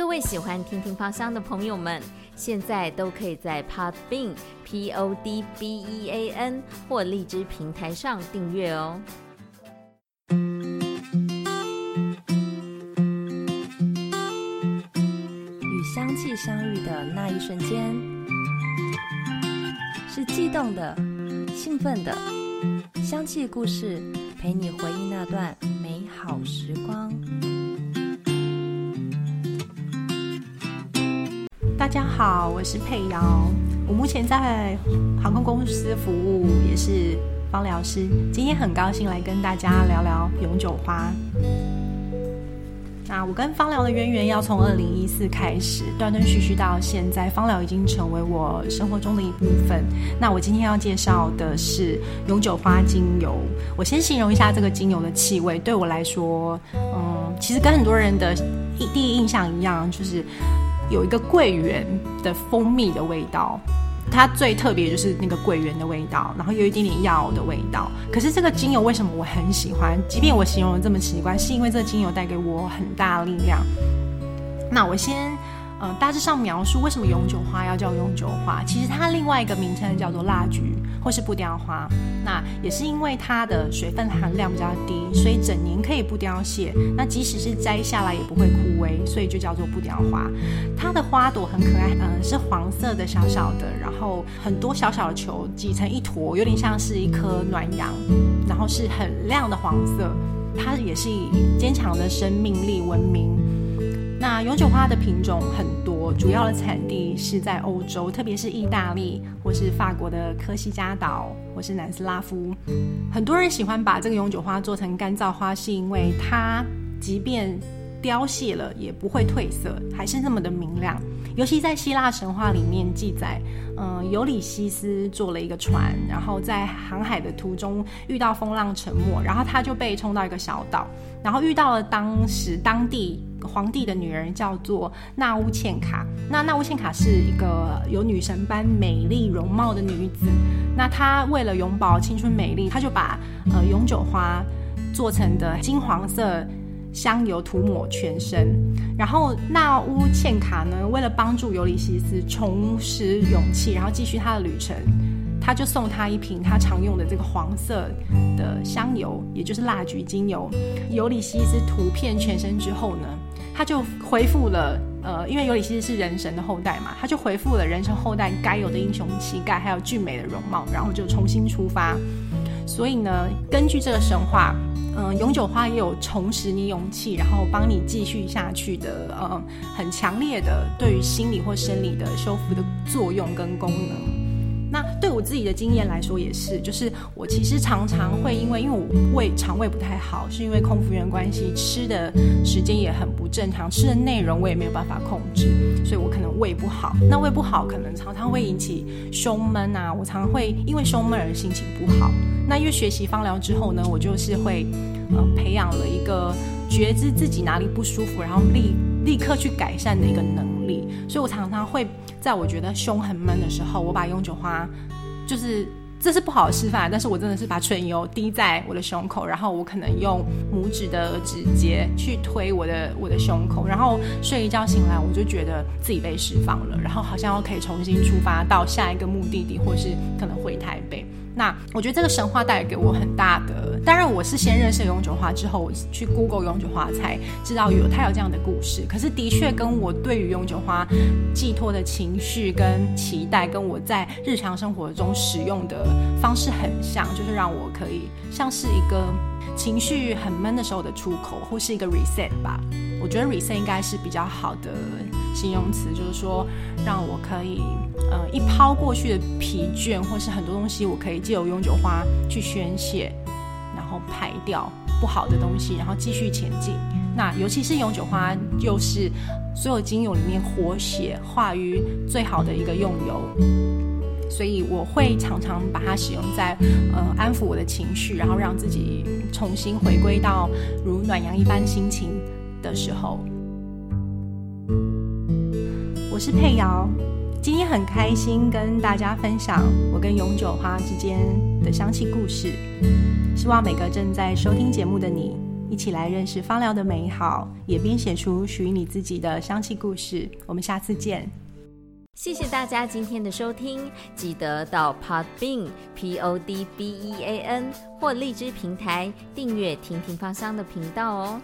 各位喜欢听听芳香的朋友们，现在都可以在 Podbean P O D B E A N 或荔枝平台上订阅哦。与香气相遇的那一瞬间，是悸动的、兴奋的。香气故事陪你回忆那段美好时光。大家好，我是佩瑶，我目前在航空公司服务，也是芳疗师。今天很高兴来跟大家聊聊永久花。那我跟芳疗的渊源要从二零一四开始，断断续续到现在，芳疗已经成为我生活中的一部分。那我今天要介绍的是永久花精油。我先形容一下这个精油的气味，对我来说，嗯，其实跟很多人的第一印象一样，就是有一个桂圆的蜂蜜的味道。它最特别就是那个桂圆的味道，然后有一点点药的味道。可是这个精油为什么我很喜欢？即便我形容这么奇怪，是因为这个精油带给我很大力量。那我先。嗯，大致上描述为什么永久花要叫永久花，其实它另外一个名称叫做蜡菊或是不凋花。那也是因为它的水分含量比较低，所以整年可以不凋谢。那即使是摘下来也不会枯萎，所以就叫做不凋花。它的花朵很可爱，嗯，是黄色的，小小的，然后很多小小的球挤成一坨，有点像是一颗暖阳，然后是很亮的黄色。它也是以坚强的生命力闻名。那永久花的品种很多，主要的产地是在欧洲，特别是意大利或是法国的科西嘉岛或是南斯拉夫。很多人喜欢把这个永久花做成干燥花，是因为它即便凋谢了也不会褪色，还是那么的明亮。尤其在希腊神话里面记载，嗯，尤里西斯坐了一个船，然后在航海的途中遇到风浪沉没，然后他就被冲到一个小岛，然后遇到了当时当地皇帝的女人，叫做纳乌茜卡。那纳乌茜卡是一个有女神般美丽容貌的女子，那她为了永葆青春美丽，她就把呃永久花做成的金黄色。香油涂抹全身，然后纳乌茜卡呢，为了帮助尤里西斯重拾勇气，然后继续他的旅程，他就送他一瓶他常用的这个黄色的香油，也就是蜡菊精油。尤里西斯涂遍全身之后呢，他就恢复了，呃，因为尤里西斯是人神的后代嘛，他就恢复了人神后代该有的英雄气概，还有俊美的容貌，然后就重新出发。所以呢，根据这个神话。嗯，永久花也有重拾你勇气，然后帮你继续下去的，嗯，很强烈的对于心理或生理的修复的作用跟功能。我自己的经验来说也是，就是我其实常常会因为因为我胃肠胃不太好，是因为空腹源关系，吃的时间也很不正常，吃的内容我也没有办法控制，所以我可能胃不好。那胃不好可能常常会引起胸闷啊，我常常会因为胸闷而心情不好。那因为学习芳疗之后呢，我就是会嗯培养了一个觉知自己哪里不舒服，然后立立刻去改善的一个能力，所以我常常会。在我觉得胸很闷的时候，我把永久花，就是这是不好的示范，但是我真的是把唇油滴在我的胸口，然后我可能用拇指的指节去推我的我的胸口，然后睡一觉醒来，我就觉得自己被释放了，然后好像又可以重新出发到下一个目的地，或是可能回台北。那我觉得这个神话带给我很大的，当然我是先认识永久花之后，我去 Google 永久花才知道有它有这样的故事。可是的确跟我对于永久花寄托的情绪跟期待，跟我在日常生活中使用的方式很像，就是让我可以像是一个情绪很闷的时候的出口，或是一个 reset 吧。我觉得 reset 应该是比较好的形容词，就是说让我可以。呃，一抛过去的疲倦，或是很多东西，我可以借由永久花去宣泄，然后排掉不好的东西，然后继续前进。那尤其是永久花，又是所有精油里面活血化瘀最好的一个用油，所以我会常常把它使用在呃安抚我的情绪，然后让自己重新回归到如暖阳一般心情的时候。我是佩瑶。今天很开心跟大家分享我跟永久花之间的香气故事，希望每个正在收听节目的你一起来认识芳疗的美好，也编写出属于你自己的香气故事。我们下次见。谢谢大家今天的收听，记得到 Podbean P O D B E A N 或荔枝平台订阅“婷婷芳香”的频道哦。